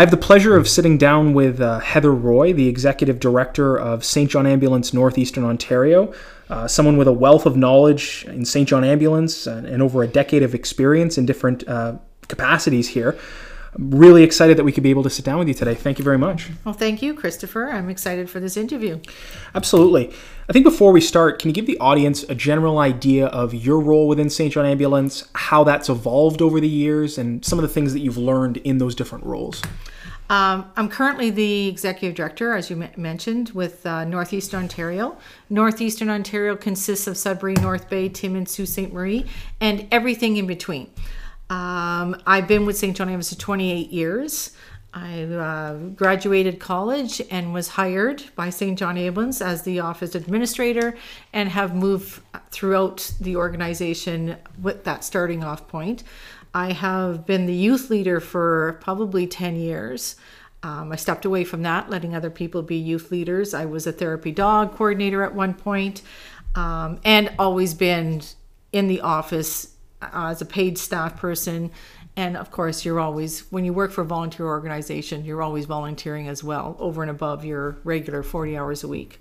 I have the pleasure of sitting down with uh, Heather Roy, the Executive Director of St. John Ambulance Northeastern Ontario, uh, someone with a wealth of knowledge in St. John Ambulance and, and, over a decade of experience in different uh, capacities here. I'm really excited that we could be able to sit down with you today. Thank you very much. Well, thank you, Christopher. I'm excited for this interview. Absolutely. I think before we start, can you give the audience a general idea of your role within St. John Ambulance, how that's evolved over the years, and some of the things that you've learned in those different roles? Um, I'm currently the executive director, as you m- mentioned, with uh, Northeastern Ontario. Northeastern Ontario consists of Sudbury, North Bay, Timmins, and Sault Ste. Marie, and everything in between. Um, I've been with St. John Ambulance for 28 years. I uh, graduated college and was hired by St. John Ambulance as the office administrator and have moved throughout the organization with that starting off point. I have been the youth leader for probably 10 years. Um, I stepped away from that, letting other people be youth leaders. I was a therapy dog coordinator at one point, um, and always been in the office uh, as a paid staff person. And of course, you're always, when you work for a volunteer organization, you're always volunteering as well, over and above your regular 40 hours a week.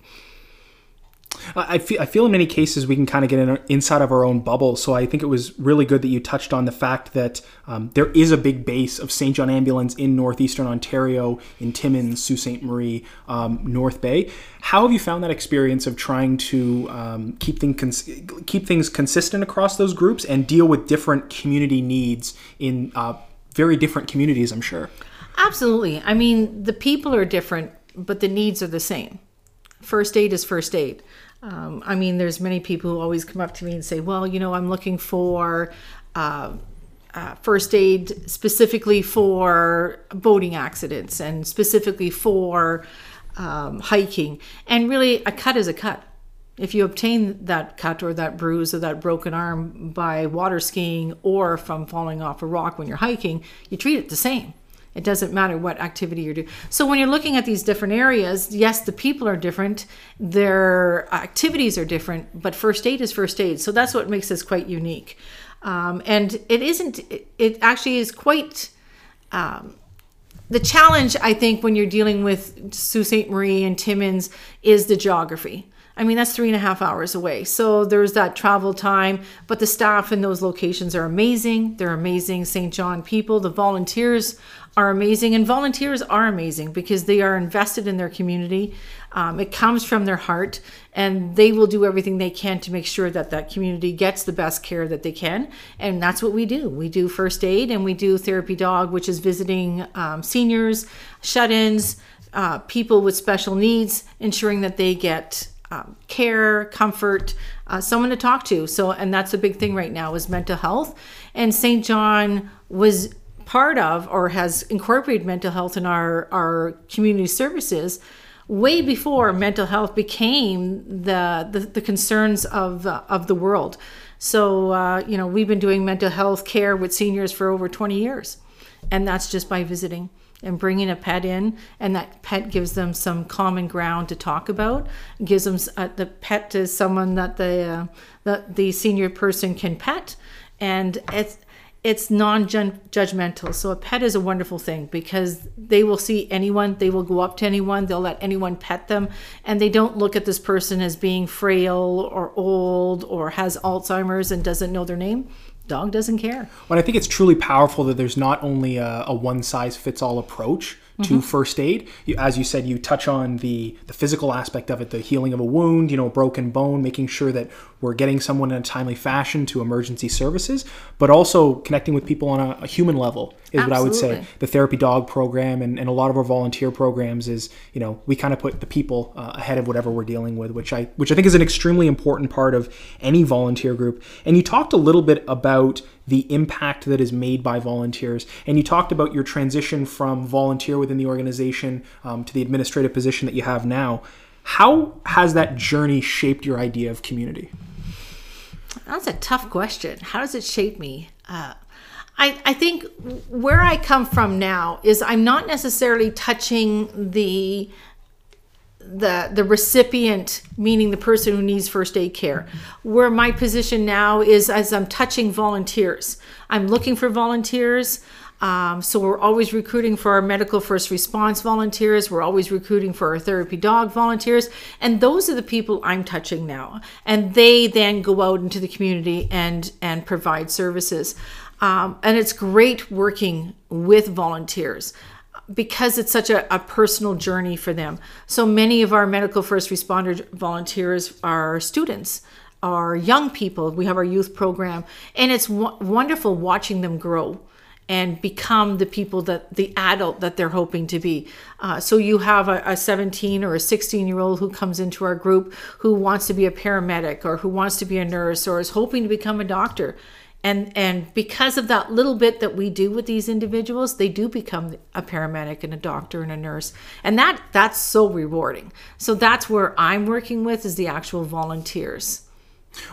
I feel, I feel in many cases we can kind of get in, inside of our own bubble. So I think it was really good that you touched on the fact that um, there is a big base of St. John Ambulance in northeastern Ontario, in Timmins, Sault Ste. Marie, um, North Bay. How have you found that experience of trying to um, keep, things, keep things consistent across those groups and deal with different community needs in uh, very different communities, I'm sure? Absolutely. I mean, the people are different, but the needs are the same. First aid is first aid. Um, I mean, there's many people who always come up to me and say, well, you know, I'm looking for uh, uh, first aid specifically for boating accidents and specifically for um, hiking. And really, a cut is a cut. If you obtain that cut or that bruise or that broken arm by water skiing or from falling off a rock when you're hiking, you treat it the same. It doesn't matter what activity you're doing. So when you're looking at these different areas, yes, the people are different, their activities are different, but first aid is first aid. So that's what makes this quite unique. Um, and it isn't. It actually is quite. Um, the challenge, I think, when you're dealing with Sault Ste. Marie and Timmins is the geography. I mean, that's three and a half hours away. So there's that travel time, but the staff in those locations are amazing. They're amazing St. John people. The volunteers are amazing, and volunteers are amazing because they are invested in their community. Um, it comes from their heart, and they will do everything they can to make sure that that community gets the best care that they can. And that's what we do. We do first aid, and we do therapy dog, which is visiting um, seniors, shut-ins, uh, people with special needs, ensuring that they get um, care, comfort, uh, someone to talk to. So, and that's a big thing right now is mental health. And St. John was part of or has incorporated mental health in our, our community services way before mental health became the, the, the concerns of, uh, of the world. So, uh, you know, we've been doing mental health care with seniors for over 20 years. And that's just by visiting and bringing a pet in and that pet gives them some common ground to talk about gives them uh, the pet to someone that the, uh, the the senior person can pet and it's it's non-judgmental. So a pet is a wonderful thing because they will see anyone they will go up to anyone they'll let anyone pet them and they don't look at this person as being frail or old or has alzheimer's and doesn't know their name dog doesn't care well i think it's truly powerful that there's not only a, a one size fits all approach to mm-hmm. first aid. You, as you said, you touch on the the physical aspect of it, the healing of a wound, you know, a broken bone, making sure that we're getting someone in a timely fashion to emergency services, but also connecting with people on a, a human level is Absolutely. what I would say. The therapy dog program and, and a lot of our volunteer programs is, you know, we kind of put the people uh, ahead of whatever we're dealing with, which I which I think is an extremely important part of any volunteer group. And you talked a little bit about the impact that is made by volunteers. And you talked about your transition from volunteer within the organization um, to the administrative position that you have now. How has that journey shaped your idea of community? That's a tough question. How does it shape me? Uh, I, I think where I come from now is I'm not necessarily touching the the the recipient meaning the person who needs first aid care where my position now is as i'm touching volunteers i'm looking for volunteers Um, so we're always recruiting for our medical first response volunteers. We're always recruiting for our therapy dog volunteers. And those are the people I'm touching now. And they then go out into the community and, and provide services. Um, and it's great working with volunteers because it's such a, a, personal journey for them. So many of our medical first responder volunteers are students, are young people. We have our youth program, and it's w- wonderful watching them grow and become the people that the adult that they're hoping to be. Uh, so you have a, a 17 or a 16 year old who comes into our group who wants to be a paramedic or who wants to be a nurse or is hoping to become a doctor. And and because of that little bit that we do with these individuals they do become a paramedic and a doctor and a nurse. And that that's so rewarding. So that's where i'm working with is the actual volunteers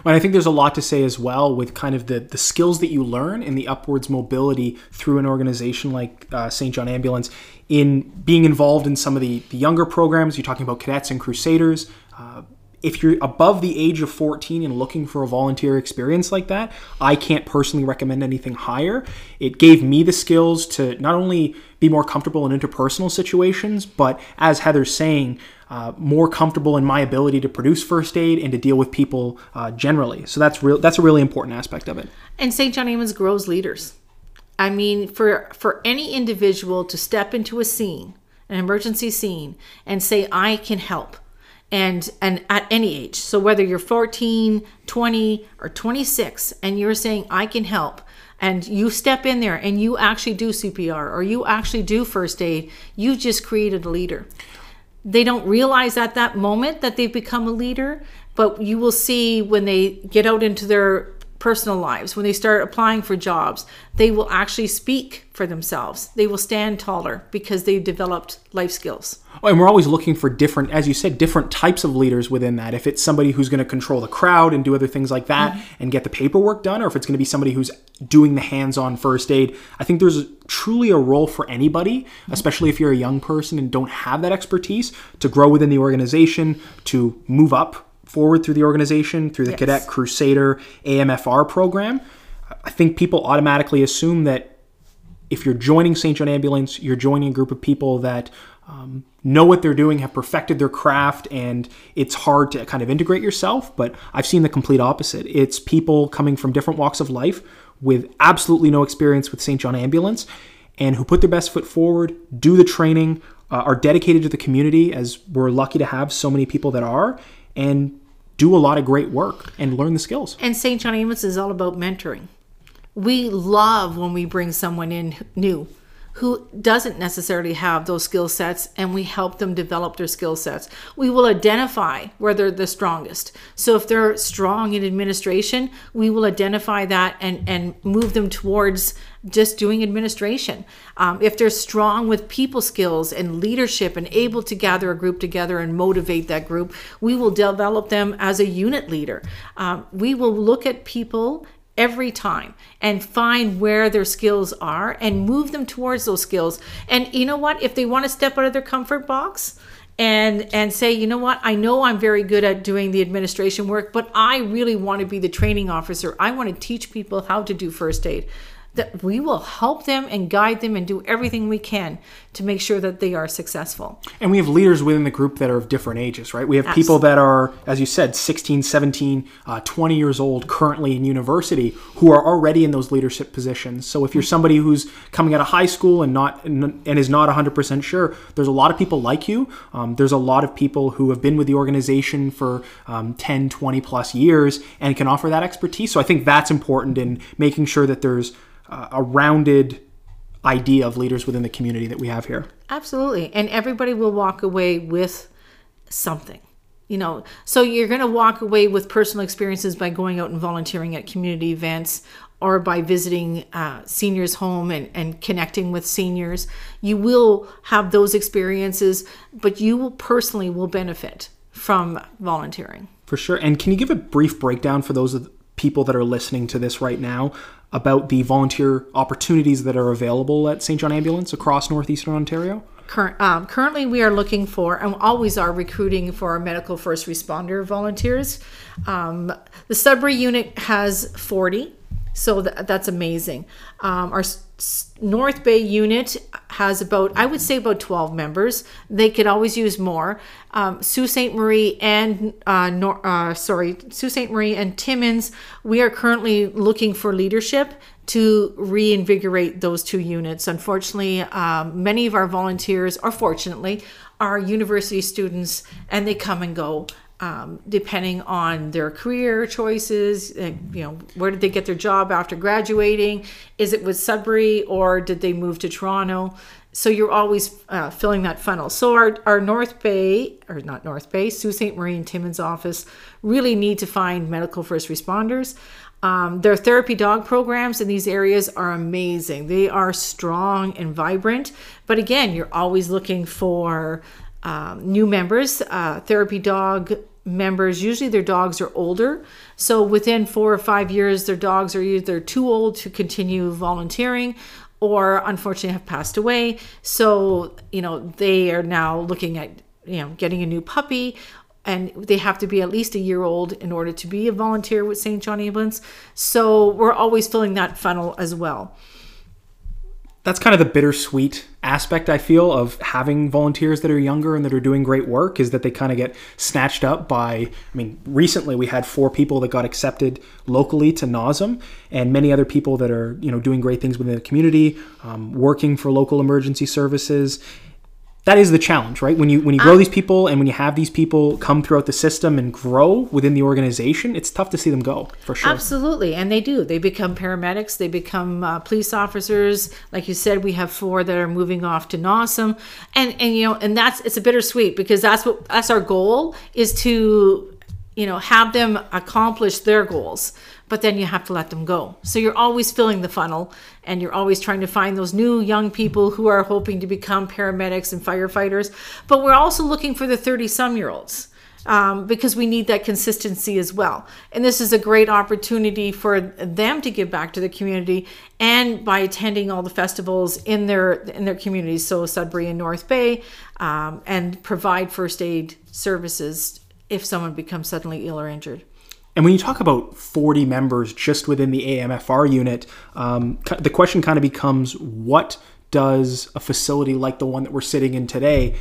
well, I think there's a lot to say as well with kind of the, the skills that you learn in the upwards mobility through an organization like uh, St. John Ambulance in being involved in some of the, the younger programs. You're talking about cadets and crusaders. Uh, if you're above the age of 14 and looking for a volunteer experience like that, I can't personally recommend anything higher. It gave me the skills to not only be more comfortable in interpersonal situations, but as Heather's saying, uh, more comfortable in my ability to produce first aid and to deal with people uh, generally. So that's real. That's a really important aspect of it. And St. John Amos grows leaders. I mean, for for any individual to step into a scene, an emergency scene, and say, "I can help," and and at any age so whether you're 14 20 or 26 and you're saying i can help and you step in there and you actually do cpr or you actually do first aid you just created a leader. They don't realize at that moment that they've become a leader but you will see when they get out into their personal lives, when they start applying for jobs, they will actually speak for themselves. They will stand taller because they've developed life skills. Oh, and we're always looking for different, as you said, different types of leaders within that. If it's somebody who's going to control the crowd and do other things like that mm-hmm. and get the paperwork done, or if it's going to be somebody who's doing the hands on first aid, I think there's truly a role for anybody, mm-hmm. especially if you're a young person and don't have that expertise, to grow within the organization, to move up forward through the organization through the yes. Cadet Crusader AMFR program, I think people automatically assume that if you're joining St. John Ambulance, you're joining a group of people that um, know what they're doing, have perfected their craft, and it's hard to kind of integrate yourself. But I've seen the complete opposite. It's people coming from different walks of life with absolutely no experience with St. John Ambulance and who put their best foot forward, do the training, uh, are dedicated to the community, as we're lucky to have so many people that are, and do a lot of great work and learn the skills. And St. John Amos is all about mentoring. We love when we bring someone in new who doesn't necessarily have those skill sets and we help them develop their skill sets. We will identify where they're the strongest. So if they're strong in administration, we will identify that and, and move them towards just doing administration. Um, if they're strong with people skills and leadership and able to gather a group together and motivate that group, we will develop them as a unit leader. Um, we will look at people every time and find where their skills are and move them towards those skills. And you know what? If they want to step out of their comfort box, and and say you know what i know i'm very good at doing the administration work but i really want to be the training officer i want to teach people how to do first aid that we will help them and guide them and do everything we can to make sure that they are successful. And we have leaders within the group that are of different ages, right? We have Absolutely. people that are, as you said, 16, 17, uh, 20 years old currently in university who are already in those leadership positions. So if you're somebody who's coming out of high school and not and is not 100% sure, there's a lot of people like you. Um, there's a lot of people who have been with the organization for um, 10, 20 plus years and can offer that expertise. So I think that's important in making sure that there's uh, a rounded idea of leaders within the community that we have here. Absolutely. And everybody will walk away with something. You know, so you're going to walk away with personal experiences by going out and volunteering at community events or by visiting uh, seniors' home and, and connecting with seniors. You will have those experiences, but you will personally will benefit from volunteering. For sure. And can you give a brief breakdown for those people that are listening to this right now about the volunteer opportunities that are available at St. John Ambulance across northeastern Ontario? Current, um, currently, we are looking for and always are recruiting for our medical first responder volunteers. Um, the Sudbury unit has 40, so th- that's amazing. Um, our North Bay unit has about, I would say, about 12 members. They could always use more. Um, Sault Ste. Marie and, uh, Nor- uh, sorry, Sault Ste. Marie and Timmins, we are currently looking for leadership to reinvigorate those two units. Unfortunately, um, many of our volunteers, or fortunately, are university students and they come and go um, depending on their career choices. And, you know, where did they get their job after graduating? Is it with Sudbury or did they move to Toronto? So you're always uh, filling that funnel. So our, our North Bay, or not North Bay, Sault Ste. Marie and Timmins office really need to find medical first responders. Um, their therapy dog programs in these areas are amazing. They are strong and vibrant. But again, you're always looking for um, new members, uh, therapy dog members. Usually their dogs are older. So within four or five years, their dogs are either too old to continue volunteering or unfortunately have passed away. So, you know, they are now looking at, you know, getting a new puppy and they have to be at least a year old in order to be a volunteer with St. John Ambulance. So we're always filling that funnel as well that's kind of the bittersweet aspect I feel of having volunteers that are younger and that are doing great work is that they kind of get snatched up by I mean recently we had four people that got accepted locally to NOSM and many other people that are you know doing great things within the community um, working for local emergency services that is the challenge, right? When you when you grow these people and when you have these people come throughout the system and grow within the organization, it's tough to see them go for sure. Absolutely, and they do. They become paramedics. They become uh, police officers. Like you said, we have four that are moving off to NOSM, and and you know, and that's it's a bittersweet because that's what that's our goal is to you know have them accomplish their goals but then you have to let them go. So you're always filling the funnel and you're always trying to find those new young people who are hoping to become paramedics and firefighters. But we're also looking for the 30 some year olds. Um, because we need that consistency as well. And this is a great opportunity for them to give back to the community and by attending all the festivals in their in their communities, so Sudbury and North Bay, um, and provide first aid services if someone becomes suddenly ill or injured. And when you talk about 40 members just within the AMFR unit, um, the question kind of becomes what does a facility like the one that we're sitting in today,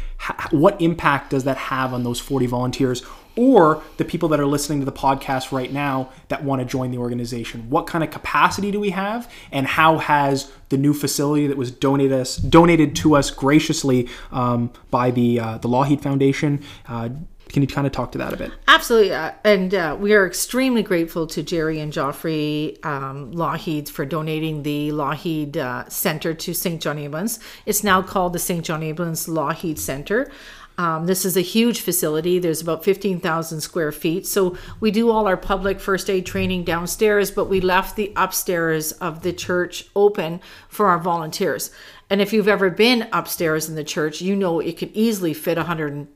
what impact does that have on those 40 volunteers or the people that are listening to the podcast right now that want to join the organization? What kind of capacity do we have, and how has the new facility that was donated us donated to us graciously um, by the uh, the Lougheed Foundation? Uh, can you kind of talk to that a bit? Absolutely. Uh, and uh, we are extremely grateful to Jerry and Joffrey um, Lougheed for donating the Lougheed uh, Center to St. John Ambulance. It's now called the St. John Ambulance Lougheed Center. Um, this is a huge facility. There's about 15,000 square feet. So we do all our public first aid training downstairs, but we left the upstairs of the church open for our volunteers. And if you've ever been upstairs in the church, you know it could easily fit 100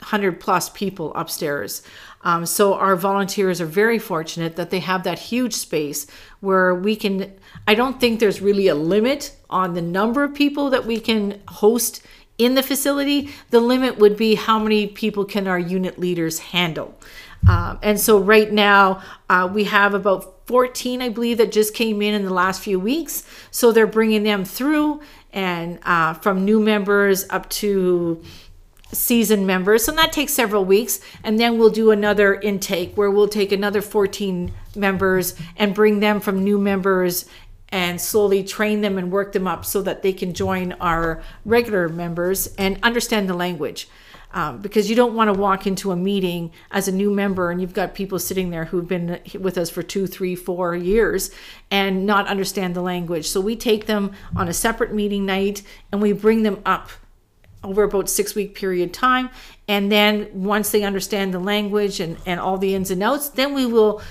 100 plus people upstairs. Um, so our volunteers are very fortunate that they have that huge space where we can. I don't think there's really a limit on the number of people that we can host in the facility. The limit would be how many people can our unit leaders handle. Um, and so right now uh, we have about 14, I believe, that just came in in the last few weeks. So they're bringing them through and uh, from new members up to season members. So that takes several weeks. And then we'll do another intake where we'll take another 14 members and bring them from new members and slowly train them and work them up so that they can join our regular members and understand the language. Um, because you don't want to walk into a meeting as a new member and you've got people sitting there who've been with us for two, three, four years and not understand the language. So we take them on a separate meeting night and we bring them up over about six week period time and then once they understand the language and, and all the ins and outs then we will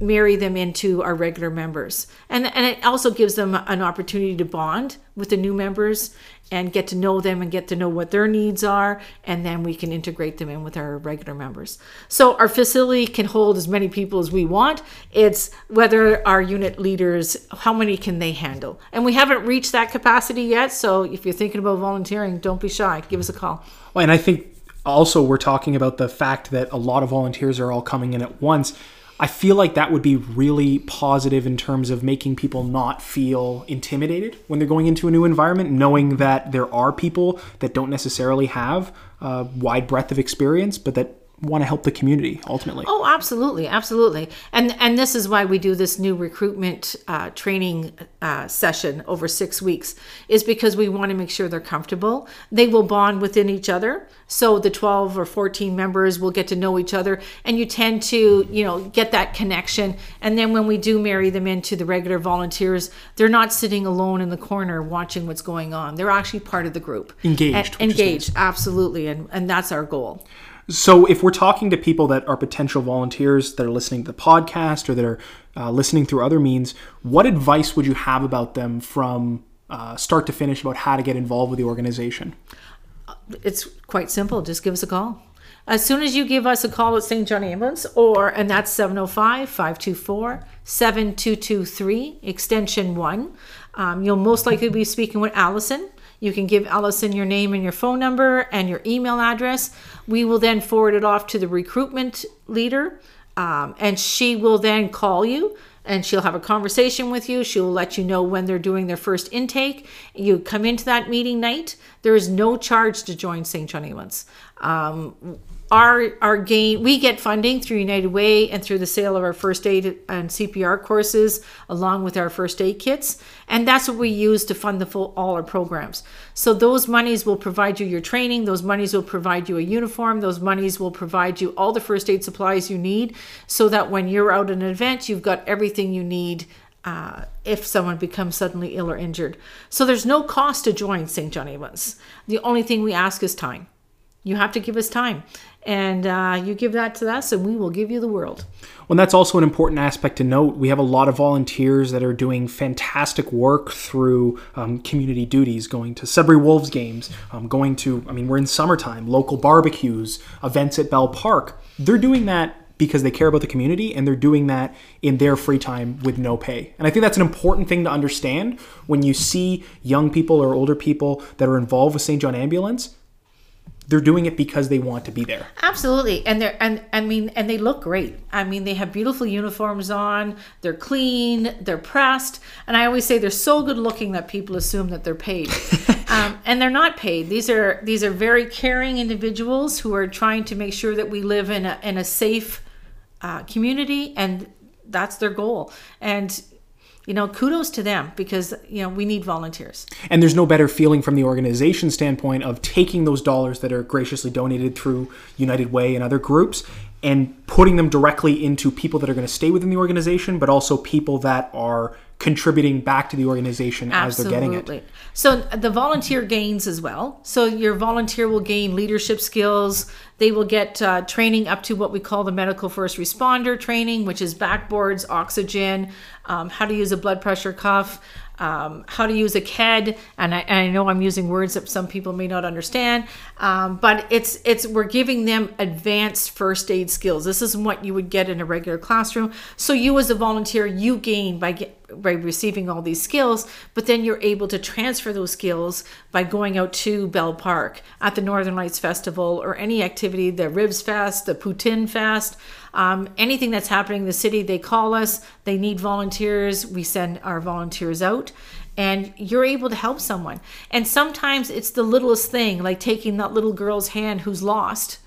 marry them into our regular members. And, and it also gives them an opportunity to bond with the new members and get to know them and get to know what their needs are and then we can integrate them in with our regular members. So our facility can hold as many people as we want. It's whether our unit leaders how many can they handle? And we haven't reached that capacity yet so if you're thinking about volunteering don't be shy. Give us a call. Well, and i think also we're talking about the fact that a lot of volunteers are all coming in at once. I feel like that would be really positive in terms of making people not feel intimidated when they're going into a new environment, knowing that there are people that don't necessarily have a wide breadth of experience, but that want to help the community ultimately. Oh, absolutely, absolutely, and and this is why we do this new recruitment uh, training uh, session over six weeks, is because we want to make sure they're comfortable. They will bond within each other, so the twelve or fourteen members will get to know each other, and you tend to you know get that connection. And then when we do marry them into the regular volunteers, they're not sitting alone in the corner watching what's going on. They're actually part of the group, Engaged, And- engaged, absolutely, and and that's our goal. So, if we're talking to people that are potential volunteers that are listening to the podcast or that are uh, listening through other means, what advice would you have about them from uh, start to finish about how to get involved with the organization? it's quite simple. Just give us a call. As soon as you give us a call at St. John Ambulance, or and that's 705 524 7223, extension one, um, you'll most likely be speaking with Allison. You can give Allison your name and your phone number and your email address. We will then forward it off to the recruitment leader, um, and she will then call you and she'll have a conversation with you. She'll let you know when they're doing their first intake. You come into that meeting night. There is no charge to join St. John Ambulance. Um, our our gain we get funding through United Way and through the sale of our first aid and CPR courses along with our first aid kits. And that's what we use to fund the full all our programs. So those monies will provide you your training those monies will provide you a uniform those monies will provide you all the first aid supplies you need so that when you're out in an event you've got everything you need uh, if someone becomes suddenly ill or injured. So there's no cost to join St. John evans the only thing we ask is time you have to give us time and uh, you give that to us and we will give you the world Well, that's also an important aspect to note. We have a lot of volunteers that are doing fantastic work through um, community duties, going to Sudbury Wolves games, um, going to, I mean, we're in summertime, local barbecues, events at Bell Park. They're doing that because they care about the community and they're doing that in their free time with no pay. And I think that's an important thing to understand when you see young people or older people that are involved with St. John Ambulance. They're doing it because they want to be there. absolutely. And they're and i mean and they look great. I mean they have beautiful uniforms on they're clean they're pressed and i always say they're so good looking that people assume that they're paid. Um, and they're not paid. These are these are very caring individuals who are trying to make sure that we live in a in a safe uh, community and that's their goal. And you know kudos to them because you know we need volunteers. And there's no better feeling from the organization standpoint of taking those dollars that are graciously donated through United Way and other groups and putting them directly into people that are going to stay within the organization, but also people that are contributing back to the organization as they're getting it. So the volunteer gains as well. So your volunteer will gain leadership skills. They will get uh, training up to what we call the medical first responder training, which is backboards, oxygen, um, how to use a blood pressure cuff, um, how to use a KED, and I, and I know I'm using words that some people may not understand, um, but it's it's we're giving them advanced first aid skills. This isn't what you would get in a regular classroom. So you as a volunteer, you gain by get, by receiving all these skills, but then you're able to transfer those skills by going out to Bell Park at the Northern Lights Festival or any activity, the Ribs Fest, the Poutine Fest, um, anything that's happening in the city. They call us. They need volunteers. We send our volunteers out. And you're able to help someone. And sometimes it's the littlest thing, like taking that little girl's hand who's lost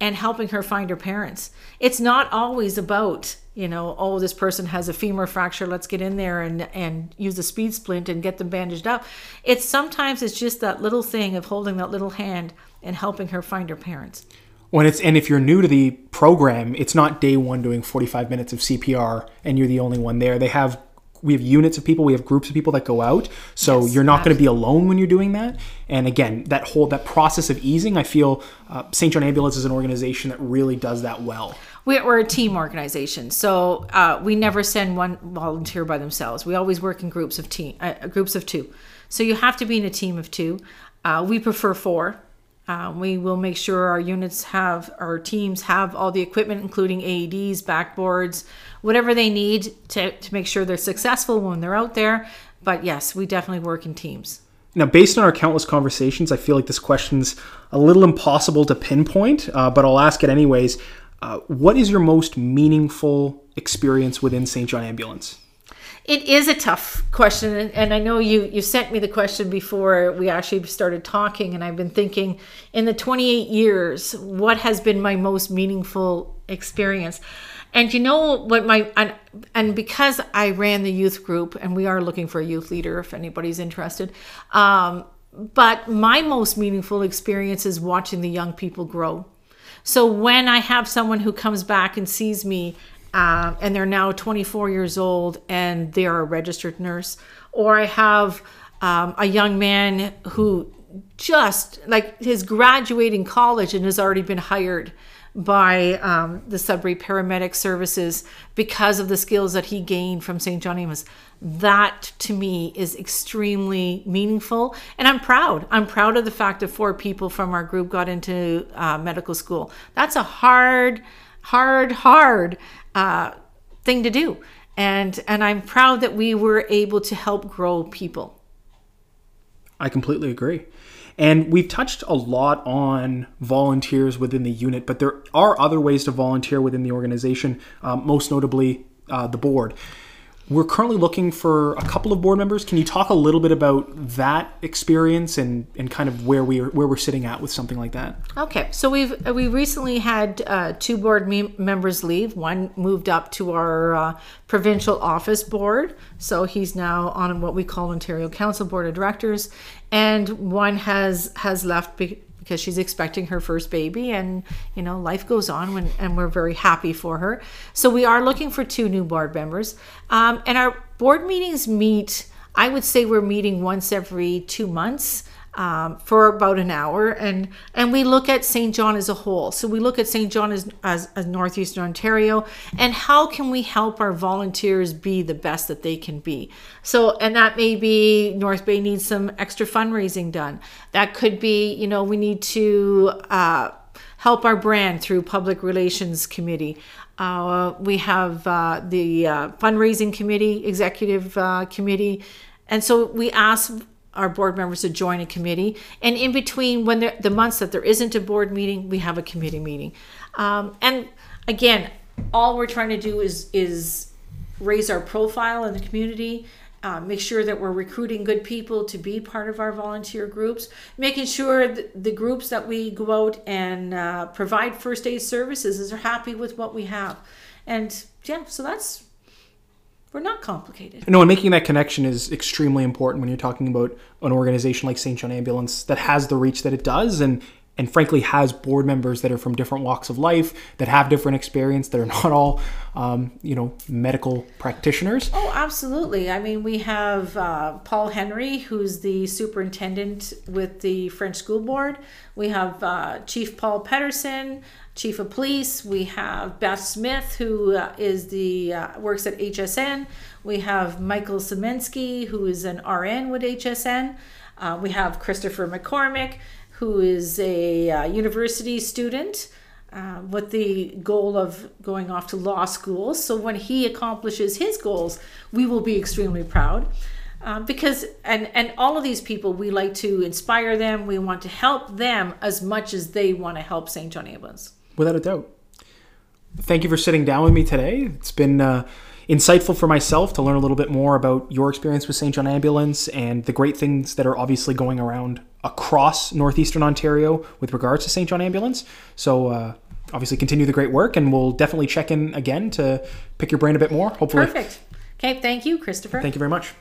and helping her find her parents. It's not always about, you know, oh, this person has a femur fracture, let's get in there and and use a speed splint and get them bandaged up. It's sometimes it's just that little thing of holding that little hand and helping her find her parents. When it's and if you're new to the program, it's not day one doing 45 minutes of CPR and you're the only one there. They have we have units of people, we have groups of people that go out. So Yes, you're not going to be alone when you're doing that. And again, that whole that process of easing, I feel uh, St. John Ambulance is an organization that really does that well. We're, a team organization, so uh, we never send one volunteer by themselves. We always work in groups of team, uh, groups of two. So you have to be in a team of two. Uh, we prefer four. Uh, we will make sure our units have, our teams have all the equipment, including AEDs, backboards, whatever they need to, to make sure they're successful when they're out there. But yes, we definitely work in teams. Now, based on our countless conversations, I feel like this question's a little impossible to pinpoint, uh, but I'll ask it anyways. Uh, what is your most meaningful experience within St. John Ambulance? It is a tough question, and, I know you you sent me the question before we actually started talking, and I've been thinking in the 28 years, what has been my most meaningful experience? And you know what my and, and because I ran the youth group, and we are looking for a youth leader if anybody's interested. Um, but my most meaningful experience is watching the young people grow. So when I have someone who comes back and sees me uh, and they're now 24 years old and they are a registered nurse, or I have um, a young man who just like has graduating college and has already been hired by um, the Sudbury Paramedic Services because of the skills that he gained from St. John Amos. That to me is extremely meaningful, and I'm proud. I'm proud of the fact that four people from our group got into uh, medical school. That's a hard, hard, hard uh, thing to do, and and I'm proud that we were able to help grow people. I completely agree. And we've touched a lot on volunteers within the unit, but there are other ways to volunteer within the organization, um, most notably uh, the board. We're currently looking for a couple of board members. Can you talk a little bit about that experience and, and kind of where we are, where we're sitting at with something like that? Okay, so we've we recently had uh, two board me- members leave. One moved up to our uh, provincial office board, so he's now on what we call Ontario Council Board of Directors, and one has has left be- because she's expecting her first baby and you know life goes on when, and we're very happy for her. So we are looking for two new board members. Um, and our board meetings meet i would say we're meeting once every two months um, for about an hour. And and we look at st john as a whole. So we look at st john as, as, as northeastern ontario and how can we help our volunteers be the best that they can be. So and that may be north bay needs some extra fundraising done. That could be you know we need to uh, help our brand through public relations committee. Uh, we have uh, the uh, fundraising committee executive uh, committee. And so we ask our board members to join a committee. And in between, when the months that there isn't a board meeting, we have a committee meeting. Um, and again, all we're trying to do is is raise our profile in the community. Uh, make sure that we're recruiting good people to be part of our volunteer groups, making sure the groups that we go out and uh, provide first aid services are happy with what we have. And yeah, so that's we're not complicated. No, and making that connection is extremely important when you're talking about an organization like St. John Ambulance that has the reach that it does and and frankly has board members that are from different walks of life that have different experience that are not all um, you know medical practitioners oh absolutely i mean we have uh, paul henry who's the superintendent with the french school board we have uh, chief paul pedersen chief of police. We have beth smith who uh, is the uh, works at hsn we have michael Semensky, who is an rn with hsn uh, we have christopher mccormick who is a uh, university student uh, with the goal of going off to law school. So when he accomplishes his goals, we will be extremely proud. Uh, because and and all of these people we like to inspire them. We want to help them as much as they want to help st john ambulance without a doubt thank you for sitting down with me today it's been uh, insightful for myself to learn a little bit more about your experience with st john ambulance and the great things that are obviously going around across northeastern Ontario with regards to St. John Ambulance. So uh, obviously continue the great work, and we'll definitely check in again to pick your brain a bit more. Hopefully, perfect. Okay, thank you, Christopher. Thank you very much.